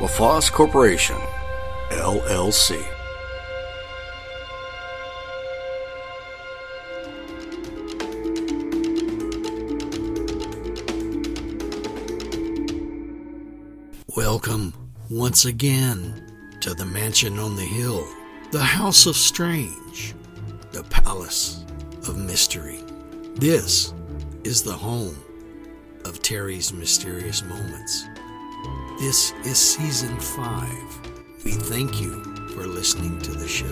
LaFosse Corporation, LLC. Welcome once again to the mansion on the hill, the House of Strange, the Palace of Mystery. This is the home of Terry's Mysterious Moments. This is season five. We thank you for listening to the show.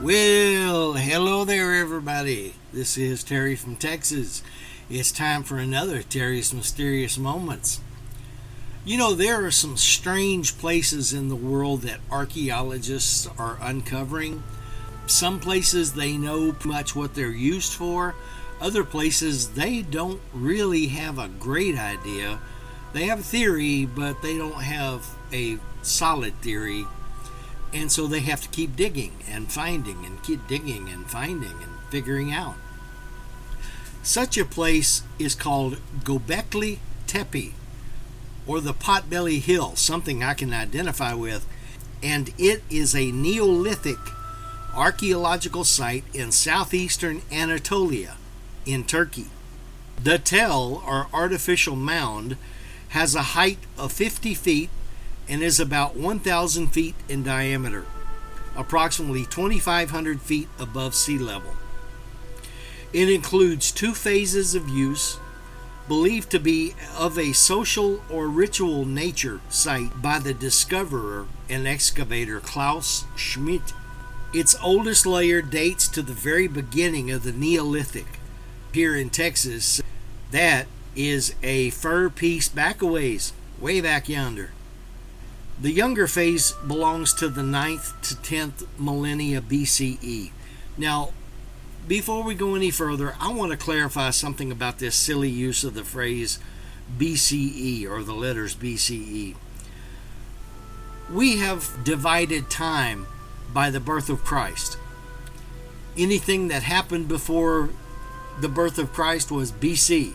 Well, hello there, everybody. This is Terry from Texas. It's time for another Terry's Mysterious Moments. You know, there are some strange places in the world that archaeologists are uncovering. Some places they know much what they're used for, other places they don't really have a great idea. They have a theory, but they don't have a solid theory and so they have to keep digging and finding and keep digging and finding and figuring out. Such a place is called Gobekli Tepe or the Potbelly Hill, something I can identify with, and it is a Neolithic archaeological site in southeastern Anatolia in Turkey. The tell, or artificial mound, has a height of 50 feet and is about 1,000 feet in diameter, approximately 2,500 feet above sea level. It includes two phases of use, believed to be of a social or ritual nature site by the discoverer and excavator Klaus Schmidt. Its oldest layer dates to the very beginning of the Neolithic. Here in Texas, that is a fur piece back a ways, way back yonder. The younger phase belongs to the 9th to 10th millennia BCE. Now, before we go any further, I want to clarify something about this silly use of the phrase BCE or the letters BCE. We have divided time by the birth of Christ. Anything that happened before the birth of Christ was BC.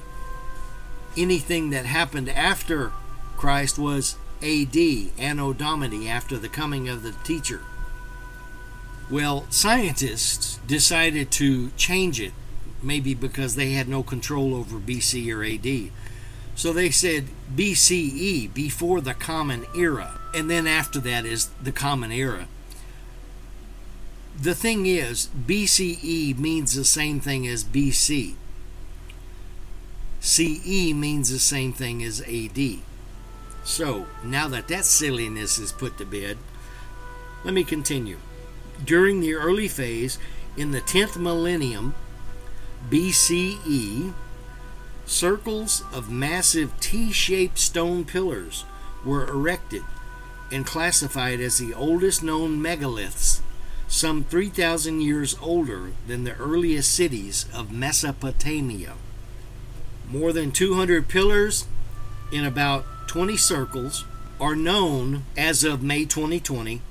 Anything that happened after Christ was AD, Anno Domini, after the coming of the teacher. Well, scientists decided to change it, maybe because they had no control over BC or AD. So they said BCE, before the Common Era, and then after that is the Common Era. The thing is, BCE means the same thing as BC. CE means the same thing as AD. So, now that that silliness is put to bed, let me continue. During the early phase, in the 10th millennium BCE, circles of massive T shaped stone pillars were erected and classified as the oldest known megaliths, some 3,000 years older than the earliest cities of Mesopotamia. More than 200 pillars in about 20 circles are known as of May 2020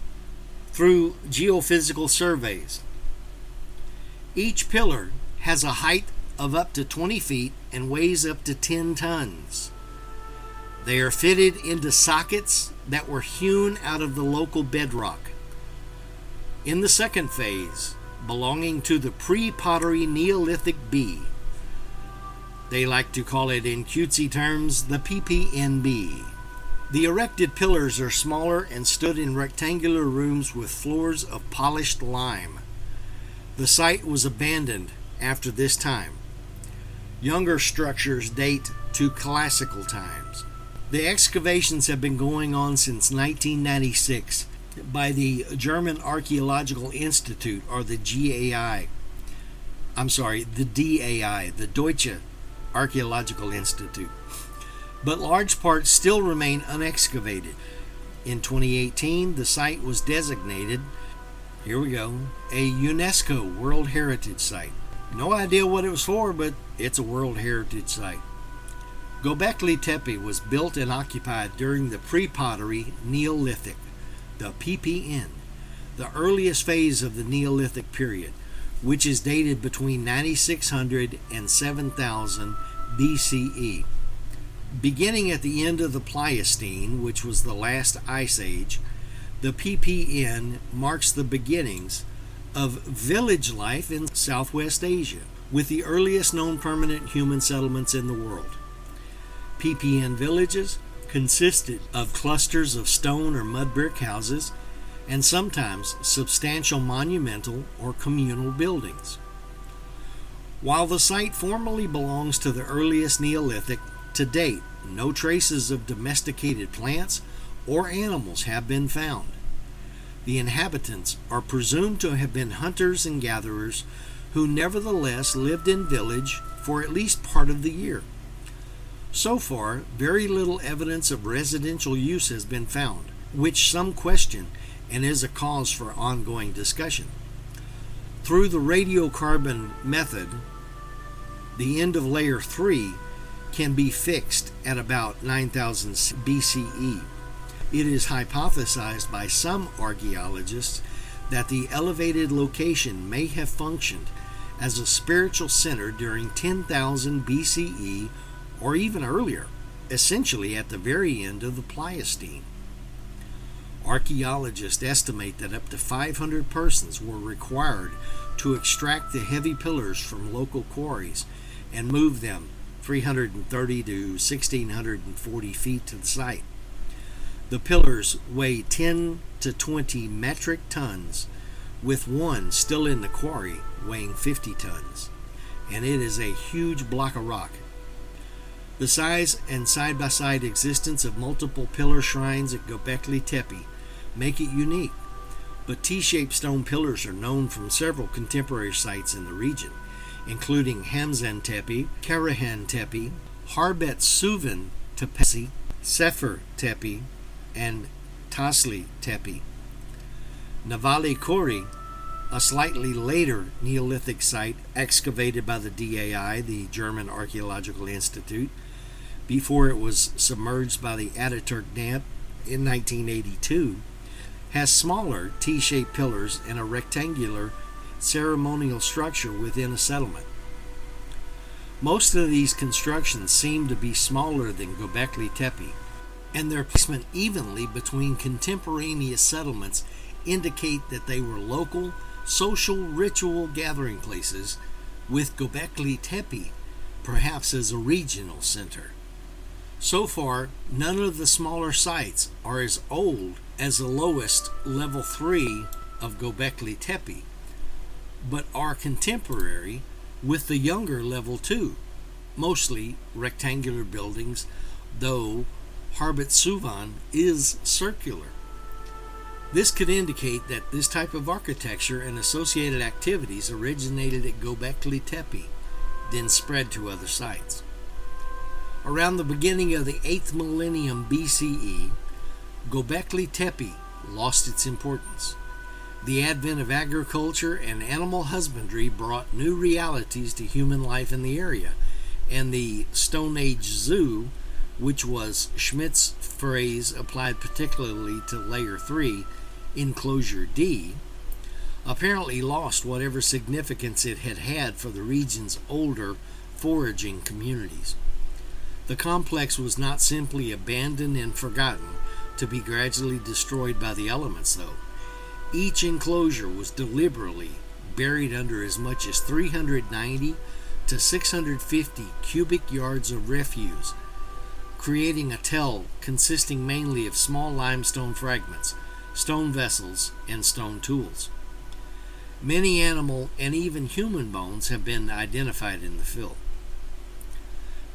through geophysical surveys. Each pillar has a height of up to 20 feet and weighs up to 10 tons. They are fitted into sockets that were hewn out of the local bedrock. In the second phase, belonging to the pre pottery Neolithic B, they like to call it in cutesy terms the PPNB. The erected pillars are smaller and stood in rectangular rooms with floors of polished lime. The site was abandoned after this time. Younger structures date to classical times. The excavations have been going on since 1996, by the German Archaeological Institute, or the GAI. I'm sorry, the DAI, the Deutsche Archaeological Institute. But large parts still remain unexcavated. In 2018, the site was designated, here we go, a UNESCO World Heritage Site. No idea what it was for, but it's a World Heritage Site. Gobekli Tepe was built and occupied during the pre pottery Neolithic, the PPN, the earliest phase of the Neolithic period, which is dated between 9600 and 7000 BCE. Beginning at the end of the Pleistocene, which was the last ice age, the PPN marks the beginnings of village life in Southwest Asia, with the earliest known permanent human settlements in the world. PPN villages consisted of clusters of stone or mud brick houses and sometimes substantial monumental or communal buildings. While the site formally belongs to the earliest Neolithic, to date no traces of domesticated plants or animals have been found. The inhabitants are presumed to have been hunters and gatherers who nevertheless lived in village for at least part of the year. So far, very little evidence of residential use has been found, which some question and is a cause for ongoing discussion. Through the radiocarbon method, the end of layer 3 can be fixed at about 9000 BCE. It is hypothesized by some archaeologists that the elevated location may have functioned as a spiritual center during 10,000 BCE or even earlier, essentially at the very end of the Pleistocene. Archaeologists estimate that up to 500 persons were required to extract the heavy pillars from local quarries and move them 330 to 1640 feet to the site. The pillars weigh 10 to 20 metric tons, with one still in the quarry weighing 50 tons, and it is a huge block of rock the size and side by side existence of multiple pillar shrines at Göbekli Tepe make it unique, but T shaped stone pillars are known from several contemporary sites in the region, including Hamzan Tepe, Karahan Tepe, Harbet Suvin Tepesi, Sefer Tepe, and Tasli Tepe. Nevali Cori, a slightly later Neolithic site excavated by the DAI, the German Archaeological Institute, before it was submerged by the Ataturk Dam in 1982, has smaller T shaped pillars and a rectangular ceremonial structure within a settlement. Most of these constructions seem to be smaller than Göbekli Tepe, and their placement evenly between contemporaneous settlements indicate that they were local, social ritual gathering places, with Göbekli Tepe perhaps as a regional center. So far, none of the smaller sites are as old as the lowest level 3 of Göbekli Tepe, but are contemporary with the younger level 2, mostly rectangular buildings, though Harbet Suvan is circular. This could indicate that this type of architecture and associated activities originated at Göbekli Tepe, then spread to other sites. Around the beginning of the 8th millennium BCE, Gobekli Tepe lost its importance. The advent of agriculture and animal husbandry brought new realities to human life in the area, and the Stone Age Zoo, which was Schmidt's phrase applied particularly to Layer 3, Enclosure D, apparently lost whatever significance it had had for the region's older foraging communities. The complex was not simply abandoned and forgotten to be gradually destroyed by the elements, though. Each enclosure was deliberately buried under as much as 390 to 650 cubic yards of refuse, creating a tell consisting mainly of small limestone fragments, stone vessels, and stone tools. Many animal and even human bones have been identified in the fill.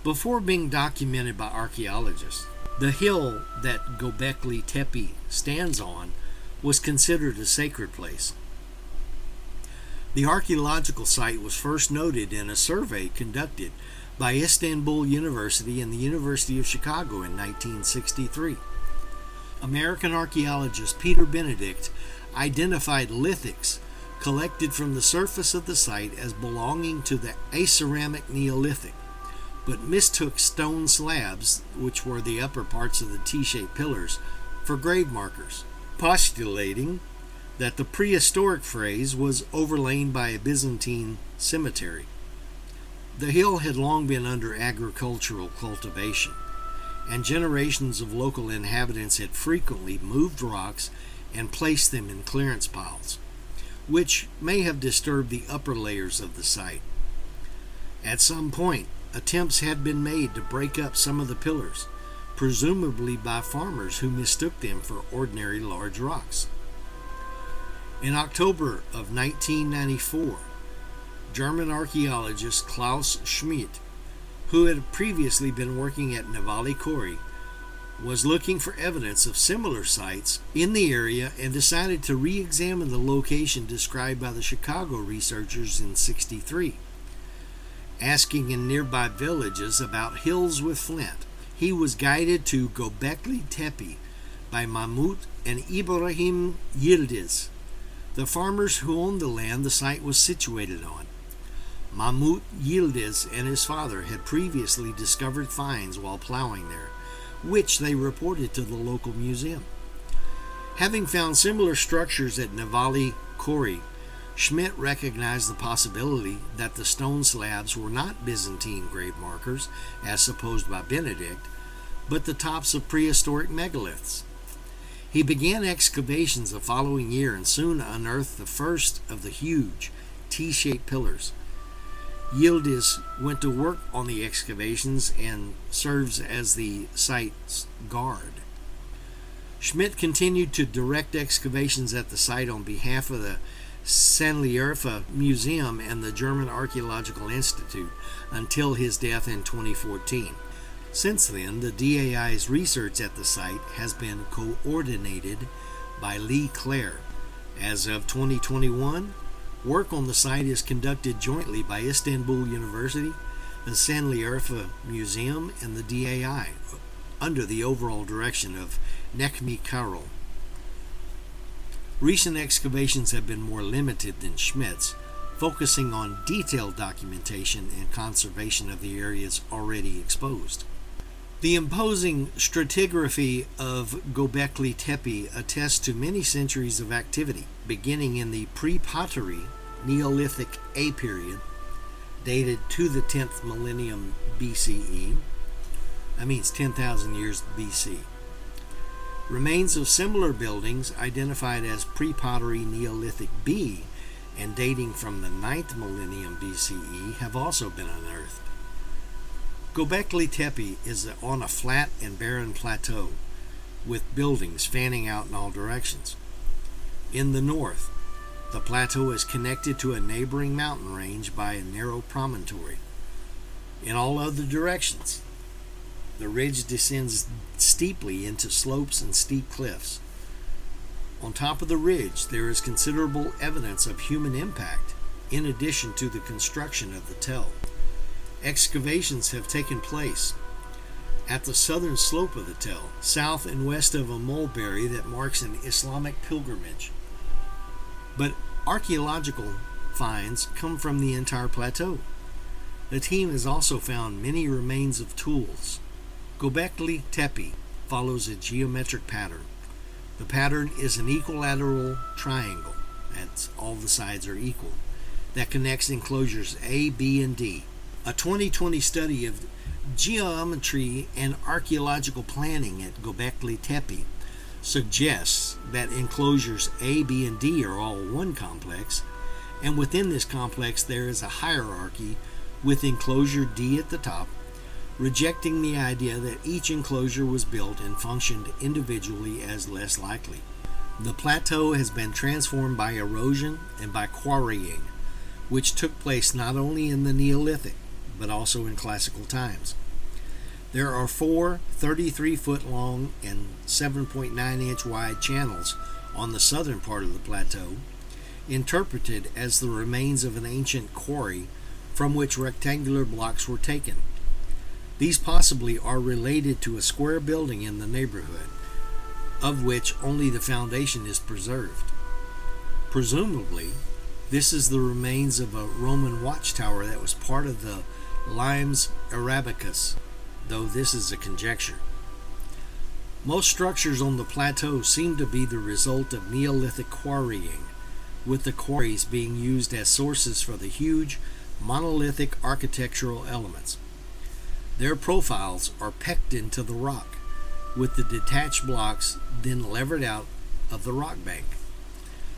Before being documented by archaeologists, the hill that Gobekli Tepe stands on was considered a sacred place. The archaeological site was first noted in a survey conducted by Istanbul University and the University of Chicago in 1963. American archaeologist Peter Benedict identified lithics collected from the surface of the site as belonging to the Aceramic Neolithic, but mistook stone slabs, which were the upper parts of the T shaped pillars, for grave markers, postulating that the prehistoric phrase was overlain by a Byzantine cemetery. The hill had long been under agricultural cultivation, and generations of local inhabitants had frequently moved rocks and placed them in clearance piles, which may have disturbed the upper layers of the site. At some point, attempts had been made to break up some of the pillars, presumably by farmers who mistook them for ordinary large rocks. In October of 1994, German archaeologist Klaus Schmidt, who had previously been working at Nevali Cori, was looking for evidence of similar sites in the area and decided to re examine the location described by the Chicago researchers in 63. Asking in nearby villages about hills with flint, he was guided to Gobekli Tepe by Mahmut and Ibrahim Yildiz, the farmers who owned the land the site was situated on. Mahmut Yildiz and his father had previously discovered finds while plowing there, which they reported to the local museum. Having found similar structures at Nevali Cori, Schmidt recognized the possibility that the stone slabs were not Byzantine grave markers, as supposed by Benedict, but the tops of prehistoric megaliths. He began excavations the following year and soon unearthed the first of the huge T shaped pillars Yildiz went to work on the excavations and serves as the site's guard. Schmidt continued to direct excavations at the site on behalf of the Sanliurfa Museum and the German Archaeological Institute until his death in 2014. Since then, the DAI's research at the site has been coordinated by Lee Clare. As of 2021, Work on the site is conducted jointly by Istanbul University, the Sanliurfa Museum, and the DAI, under the overall direction of Necmi Karul. Recent excavations have been more limited than Schmidt's, focusing on detailed documentation and conservation of the areas already exposed. The imposing stratigraphy of Gobekli Tepe attests to many centuries of activity, beginning in the pre pottery Neolithic A period, dated to the 10th millennium BCE. That means 10,000 years BC. Remains of similar buildings identified as pre pottery Neolithic B and dating from the 9th millennium BCE have also been unearthed. Gobekli Tepe is on a flat and barren plateau with buildings fanning out in all directions. In the north, the plateau is connected to a neighboring mountain range by a narrow promontory. In all other directions, the ridge descends steeply into slopes and steep cliffs. On top of the ridge, there is considerable evidence of human impact, in addition to the construction of the tell excavations have taken place at the southern slope of the Tell, south and west of a mulberry that marks an Islamic pilgrimage. But archaeological finds come from the entire plateau. The team has also found many remains of tools. Gobekli Tepe follows a geometric pattern. The pattern is an equilateral triangle, that's all the sides are equal, that connects enclosures A, B, and D. A 2020 study of geometry and archaeological planning at Gobekli Tepe suggests that enclosures A, B, and D are all one complex, and within this complex there is a hierarchy with enclosure D at the top, rejecting the idea that each enclosure was built and functioned individually as less likely. The plateau has been transformed by erosion and by quarrying, which took place not only in the Neolithic, but also in classical times. There are four 33 foot long and 7.9 inch wide channels on the southern part of the plateau, interpreted as the remains of an ancient quarry from which rectangular blocks were taken. These possibly are related to a square building in the neighborhood, of which only the foundation is preserved. Presumably, this is the remains of a Roman watchtower that was part of the Limes Arabicus, though this is a conjecture. Most structures on the plateau seem to be the result of Neolithic quarrying, with the quarries being used as sources for the huge monolithic architectural elements. Their profiles are pecked into the rock, with the detached blocks then levered out of the rock bank.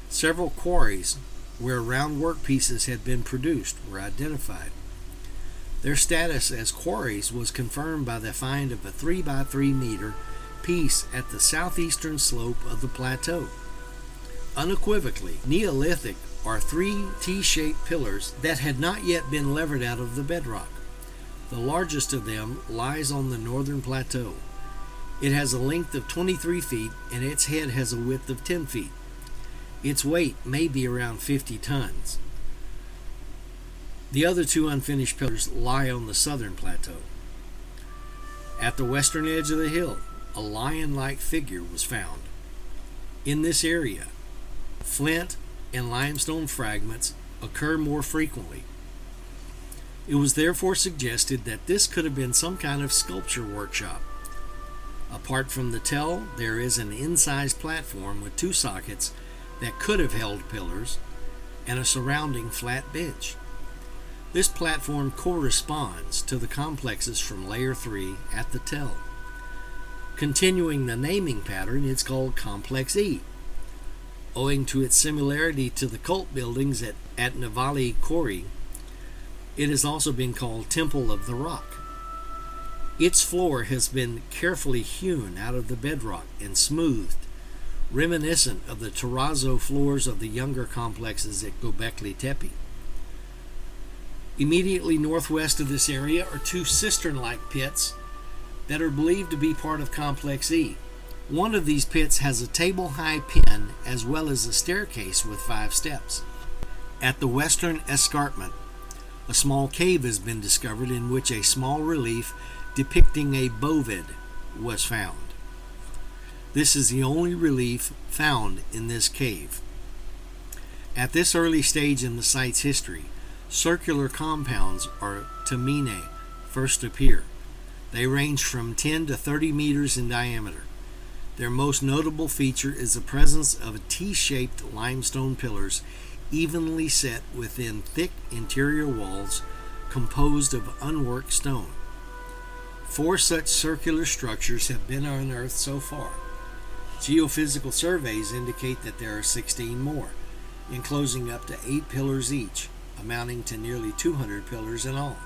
Several quarries where round workpieces had been produced were identified. Their status as quarries was confirmed by the find of a 3 by 3 meter piece at the southeastern slope of the plateau. Unequivocally, Neolithic are three T shaped pillars that had not yet been levered out of the bedrock. The largest of them lies on the northern plateau. It has a length of 23 feet and its head has a width of 10 feet. Its weight may be around 50 tons. The other two unfinished pillars lie on the southern plateau. At the western edge of the hill, a lion like figure was found. In this area, flint and limestone fragments occur more frequently. It was therefore suggested that this could have been some kind of sculpture workshop. Apart from the tell, there is an incised platform with two sockets that could have held pillars and a surrounding flat bench. This platform corresponds to the complexes from layer 3 at the tell. Continuing the naming pattern, it's called Complex E. Owing to its similarity to the cult buildings at, at Nevali Cori, it has also been called Temple of the Rock. Its floor has been carefully hewn out of the bedrock and smoothed, reminiscent of the terrazzo floors of the younger complexes at Gobekli Tepe. Immediately northwest of this area are two cistern like pits that are believed to be part of Complex E. One of these pits has a table high pin as well as a staircase with five steps. At the western escarpment, a small cave has been discovered in which a small relief depicting a bovid was found. This is the only relief found in this cave. At this early stage in the site's history, circular compounds or temenoi first appear. They range from 10 to 30 meters in diameter. Their most notable feature is the presence of T shaped limestone pillars evenly set within thick interior walls composed of unworked stone. Four such circular structures have been unearthed so far. Geophysical surveys indicate that there are 16 more, enclosing up to eight pillars each, amounting to nearly 200 pillars in all.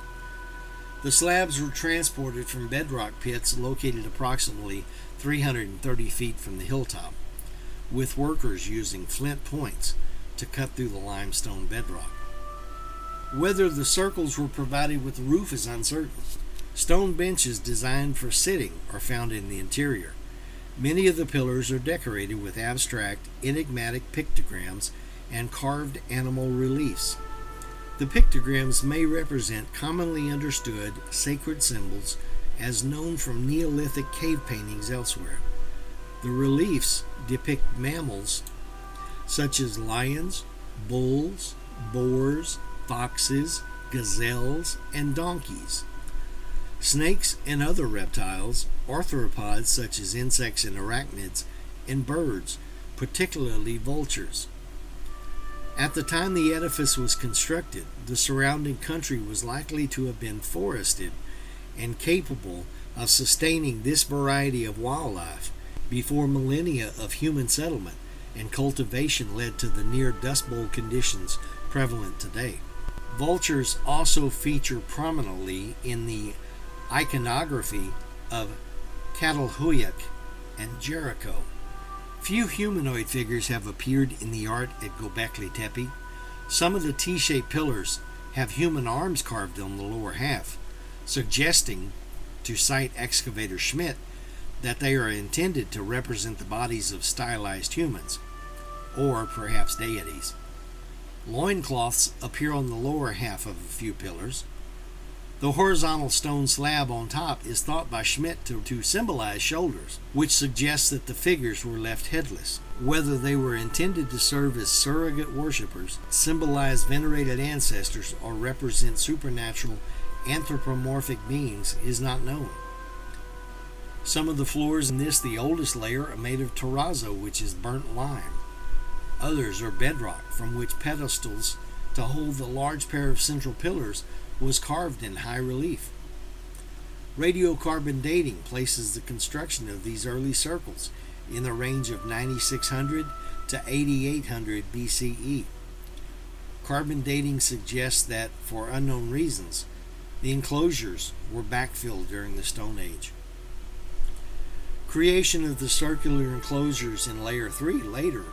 The slabs were transported from bedrock pits located approximately 330 feet from the hilltop, with workers using flint points to cut through the limestone bedrock. Whether the circles were provided with a roof is uncertain. Stone benches designed for sitting are found in the interior. Many of the pillars are decorated with abstract, enigmatic pictograms and carved animal reliefs. The pictograms may represent commonly understood sacred symbols as known from Neolithic cave paintings elsewhere. The reliefs depict mammals such as lions, bulls, boars, foxes, gazelles, and donkeys. Snakes and other reptiles, arthropods such as insects and arachnids, and birds, particularly vultures. At the time the edifice was constructed, the surrounding country was likely to have been forested and capable of sustaining this variety of wildlife before millennia of human settlement and cultivation led to the near dust bowl conditions prevalent today. Vultures also feature prominently in the iconography of Catalhoyuk and Jericho. Few humanoid figures have appeared in the art at Gobekli Tepe. Some of the T shaped pillars have human arms carved on the lower half, suggesting, to cite excavator Schmidt, that they are intended to represent the bodies of stylized humans. or perhaps deities. Loincloths appear on the lower half of a few pillars. The horizontal stone slab on top is thought by Schmidt to, to symbolize shoulders, which suggests that the figures were left headless. Whether they were intended to serve as surrogate worshippers, symbolize venerated ancestors, or represent supernatural anthropomorphic beings is not known. Some of the floors in this, the oldest layer, are made of terrazzo, which is burnt lime. Others are bedrock, from which pedestals to hold the large pair of central pillars was carved in high relief. Radiocarbon dating places the construction of these early circles in the range of 9600 to 8800 BCE. Carbon dating suggests that, for unknown reasons, the enclosures were backfilled during the Stone Age. Creation of the circular enclosures in Layer 3 later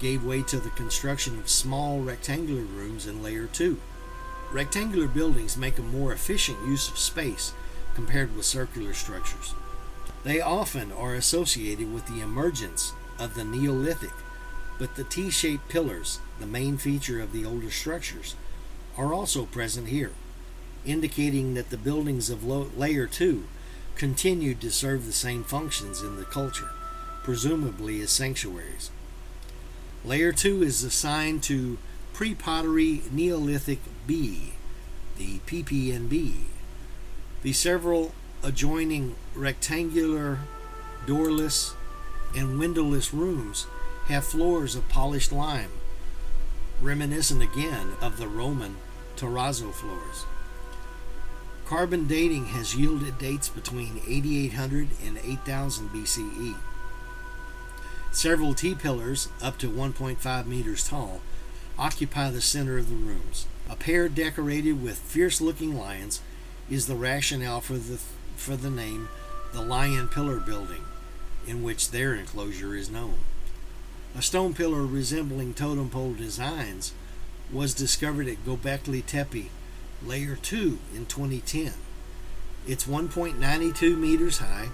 gave way to the construction of small rectangular rooms in Layer 2. Rectangular buildings make a more efficient use of space compared with circular structures. They often are associated with the emergence of the Neolithic, but the T shaped pillars, the main feature of the older structures, are also present here, indicating that the buildings of Layer 2 continued to serve the same functions in the culture, presumably as sanctuaries. Layer 2 is assigned to Pre Pottery Neolithic B, the PPNB. The several adjoining rectangular, doorless, and windowless rooms have floors of polished lime, reminiscent again of the Roman terrazzo floors. Carbon dating has yielded dates between 8800 and 8000 BCE. Several T pillars, up to 1.5 meters tall, occupy the center of the rooms. A pair decorated with fierce looking lions is the rationale for the, for the name the Lion Pillar Building, in which their enclosure is known. A stone pillar resembling totem pole designs was discovered at Gobekli Tepe Layer 2 in 2010. It's 1.92 meters high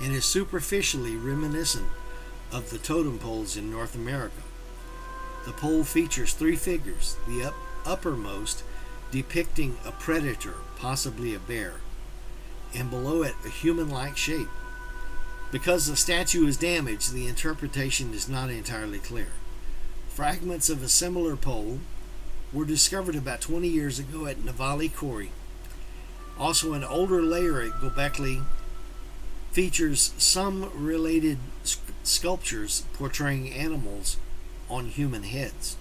and is superficially reminiscent of the totem poles in North America. The pole features three figures, the up, uppermost depicting a predator, possibly a bear, and below it a human like shape. Because the statue is damaged, the interpretation is not entirely clear. Fragments of a similar pole were discovered about 20 years ago at Nevali Cori. Also, an older layer at Gobekli features some related sculptures portraying animals on human heads.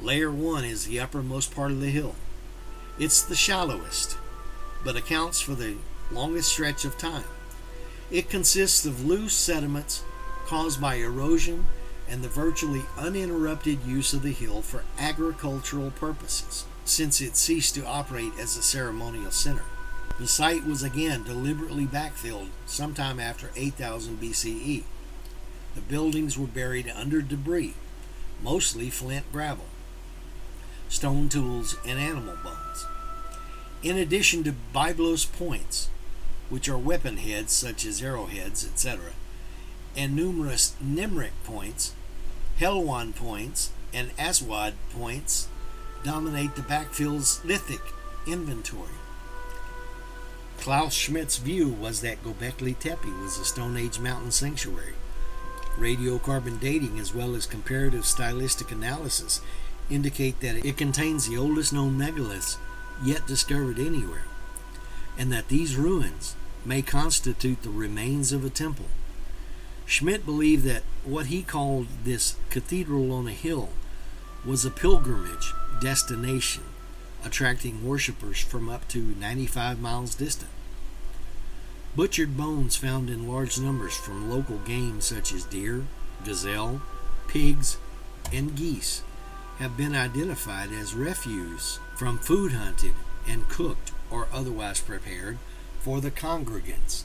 Layer 1 is the uppermost part of the hill. It's the shallowest, but accounts for the longest stretch of time. It consists of loose sediments caused by erosion and the virtually uninterrupted use of the hill for agricultural purposes, since it ceased to operate as a ceremonial center. The site was again deliberately backfilled sometime after 8000 BCE. The buildings were buried under debris, mostly flint gravel, stone tools, and animal bones. In addition to Byblos points, which are weapon heads such as arrowheads, etc., and numerous Nemrik points, Helwan points, and Aswad points dominate the backfill's lithic inventory. Klaus Schmidt's view was that Gobekli Tepe was a Stone Age mountain sanctuary. Radiocarbon dating, as well as comparative stylistic analysis, indicate that it contains the oldest known megaliths yet discovered anywhere, and that these ruins may constitute the remains of a temple. Schmidt believed that what he called this cathedral on a hill was a pilgrimage destination, attracting worshippers from up to 95 miles distant. Butchered bones found in large numbers from local game such as deer, gazelle, pigs, and geese have been identified as refuse from food hunted and cooked or otherwise prepared for the congregants.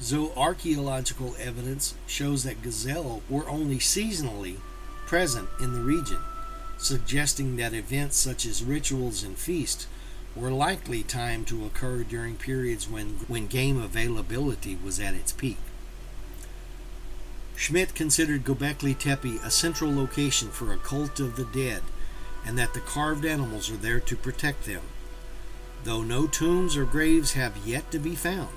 Zooarchaeological evidence shows that gazelle were only seasonally present in the region, suggesting that events such as rituals and feasts were likely timed to occur during periods when, when game availability was at its peak. Schmidt considered Gobekli Tepe a central location for a cult of the dead, and that the carved animals are there to protect them. Though no tombs or graves have yet to be found,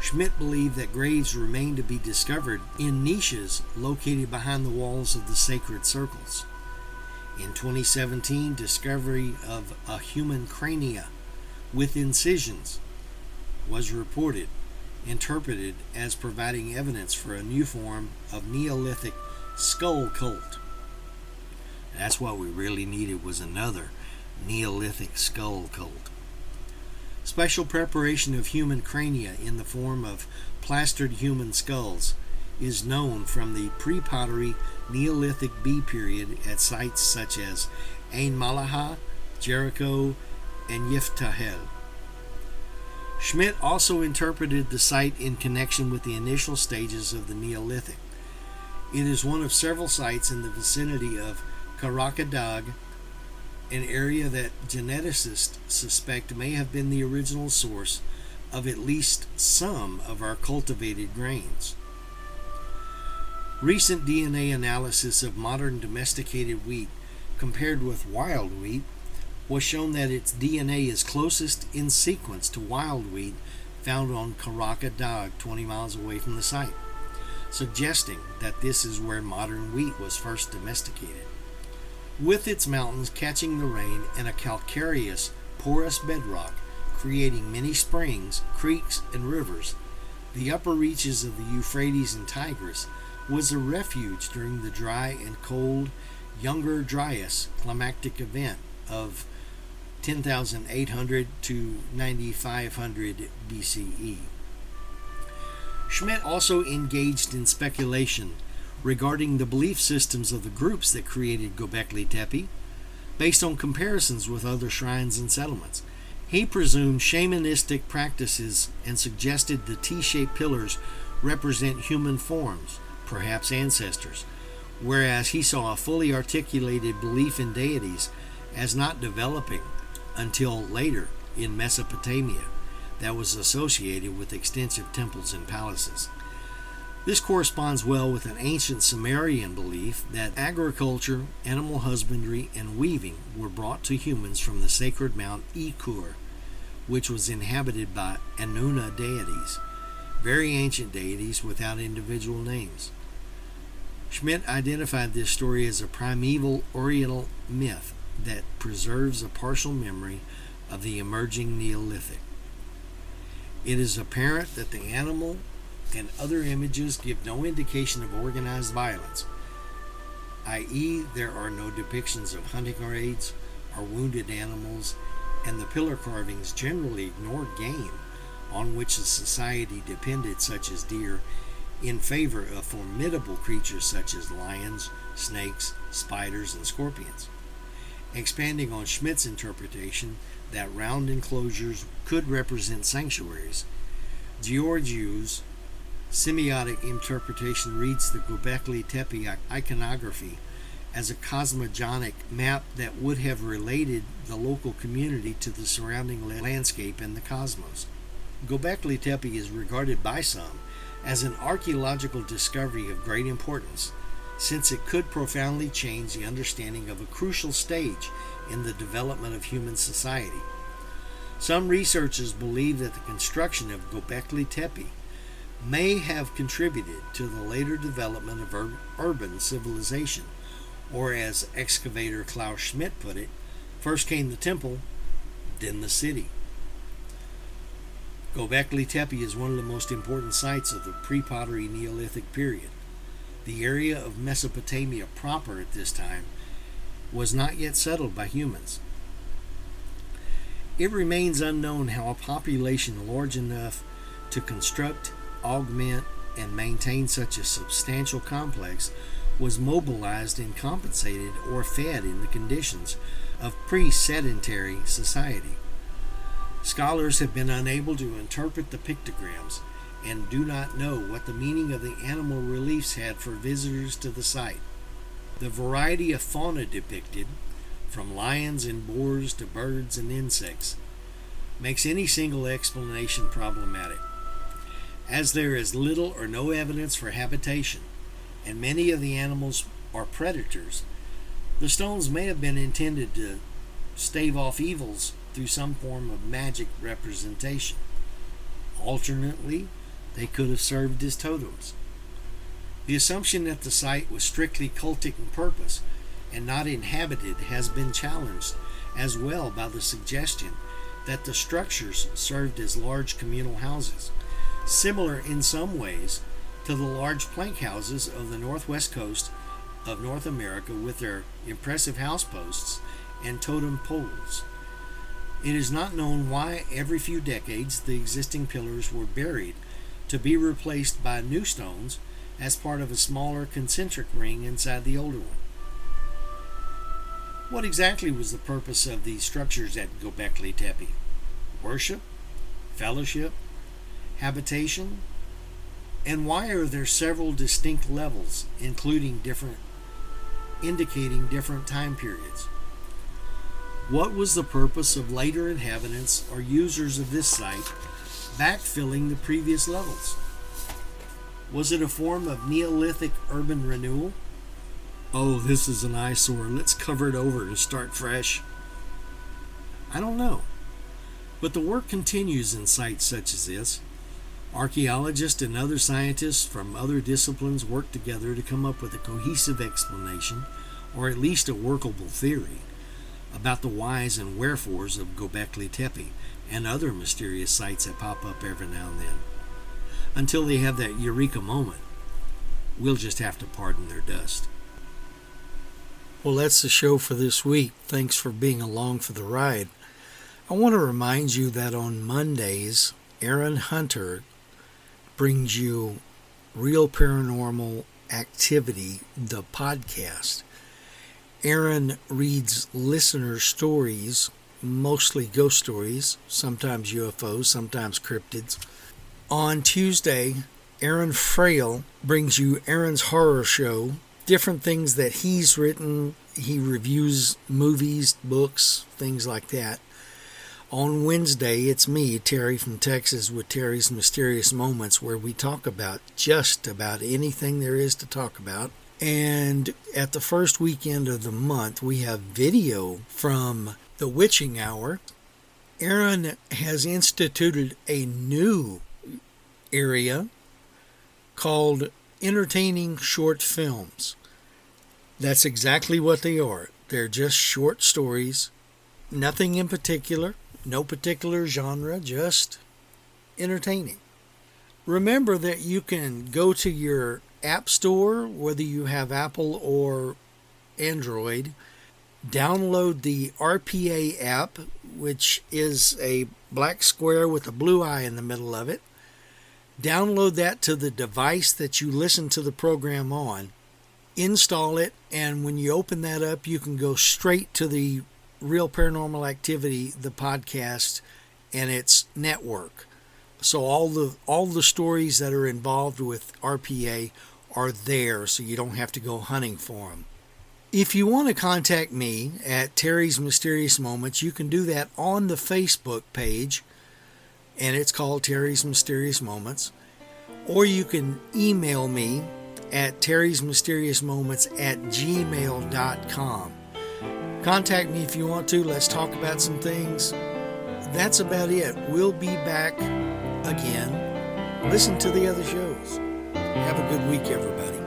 Schmidt believed that graves remained to be discovered in niches located behind the walls of the sacred circles. In 2017, discovery of a human crania with incisions was reported, interpreted as providing evidence for a new form of Neolithic skull cult. That's what we really needed was another Neolithic skull cult. Special preparation of human crania in the form of plastered human skulls is known from the pre pottery Neolithic B period at sites such as Ain Malaha, Jericho, and Yiftahel. Schmidt also interpreted the site in connection with the initial stages of the Neolithic. It is one of several sites in the vicinity of Karacadag an area that geneticists suspect may have been the original source of at least some of our cultivated grains. Recent DNA analysis of modern domesticated wheat compared with wild wheat was shown that its DNA is closest in sequence to wild wheat found on Karaca Dag 20 miles away from the site, suggesting that this is where modern wheat was first domesticated with its mountains catching the rain and a calcareous, porous bedrock, creating many springs, creeks, and rivers. The upper reaches of the Euphrates and Tigris was a refuge during the dry and cold Younger Dryas climactic event of 10,800 to 9,500 BCE. Schmidt also engaged in speculation regarding the belief systems of the groups that created Gobekli Tepe based on comparisons with other shrines and settlements. He presumed shamanistic practices and suggested the T shaped pillars represent human forms, perhaps ancestors, whereas he saw a fully articulated belief in deities as not developing until later in Mesopotamia that was associated with extensive temples and palaces. This corresponds well with an ancient Sumerian belief that agriculture, animal husbandry, and weaving were brought to humans from the sacred Mount Ekur, which was inhabited by Anuna deities, very ancient deities without individual names. Schmidt identified this story as a primeval Oriental myth that preserves a partial memory of the emerging Neolithic. It is apparent that the animal and other images give no indication of organized violence, i.e., there are no depictions of hunting raids or wounded animals, and the pillar carvings generally ignored game on which the society depended, such as deer, in favor of formidable creatures such as lions, snakes, spiders, and scorpions. Expanding on Schmidt's interpretation that round enclosures could represent sanctuaries, Gheorghiu's Semiotic interpretation reads the Göbekli Tepe iconography as a cosmogonic map that would have related the local community to the surrounding landscape and the cosmos. Göbekli Tepe is regarded by some as an archaeological discovery of great importance, since it could profoundly change the understanding of a crucial stage in the development of human society. Some researchers believe that the construction of Göbekli Tepe may have contributed to the later development of ur- urban civilization, or as excavator Klaus Schmidt put it, first came the temple, then the city. Gobekli Tepe is one of the most important sites of the pre pottery Neolithic period. The area of Mesopotamia proper at this time was not yet settled by humans. It remains unknown how a population large enough to construct augment, and maintain such a substantial complex was mobilized and compensated or fed in the conditions of pre sedentary society. Scholars have been unable to interpret the pictograms and do not know what the meaning of the animal reliefs had for visitors to the site. The variety of fauna depicted, from lions and boars to birds and insects, makes any single explanation problematic. As there is little or no evidence for habitation, and many of the animals are predators, the stones may have been intended to stave off evils through some form of magic representation. Alternately, they could have served as totems. The assumption that the site was strictly cultic in purpose and not inhabited has been challenged as well by the suggestion that the structures served as large communal houses, similar in some ways to the large plank houses of the northwest coast of North America with their impressive house posts and totem poles. It is not known why every few decades the existing pillars were buried to be replaced by new stones as part of a smaller concentric ring inside the older one. What exactly was the purpose of these structures at Gobekli Tepe? Worship? Fellowship? Habitation? And why are there several distinct levels, including different indicating different time periods? What was the purpose of later inhabitants or users of this site backfilling the previous levels? Was it a form of Neolithic urban renewal? Oh, this is an eyesore. Let's cover it over and start fresh. I don't know. But the work continues in sites such as this. Archaeologists and other scientists from other disciplines work together to come up with a cohesive explanation, or at least a workable theory, about the whys and wherefores of Gobekli Tepe and other mysterious sites that pop up every now and then. Until they have that eureka moment, we'll just have to pardon their dust. Well, that's the show for this week. Thanks for being along for the ride. I want to remind you that on Mondays, Aaron Hunter brings you Real Paranormal Activity, the podcast. Aaron reads listener stories, mostly ghost stories, sometimes UFOs, sometimes cryptids. On Tuesday, Aaron Frail brings you Aaron's Horror Show, different things that he's written. He reviews movies, books, things like that. On Wednesday, it's me, Terry from Texas, with Terry's Mysterious Moments, where we talk about just about anything there is to talk about. And at the first weekend of the month, we have video from the Witching Hour. Aaron has instituted a new area called Entertaining Short Films. That's exactly what they are. They're just short stories, nothing in particular, no particular genre, just entertaining. Remember that you can go to your App Store, whether you have Apple or Android, download the RPA app, which is a black square with a blue eye in the middle of it. Download that to the device that you listen to the program on install it, and when you open that up, you can go straight to the Real Paranormal Activity, the podcast, and its network. So all the all the stories that are involved with RPA are there, so you don't have to go hunting for them. If you want to contact me at Terry's Mysterious Moments, you can do that on the Facebook page, and it's called Terry's Mysterious Moments. Or you can email me at Terry's Mysterious Moments at gmail.com. Contact me if you want to. Let's talk about some things. That's about it. We'll be back again. Listen to the other shows. Have a good week, everybody.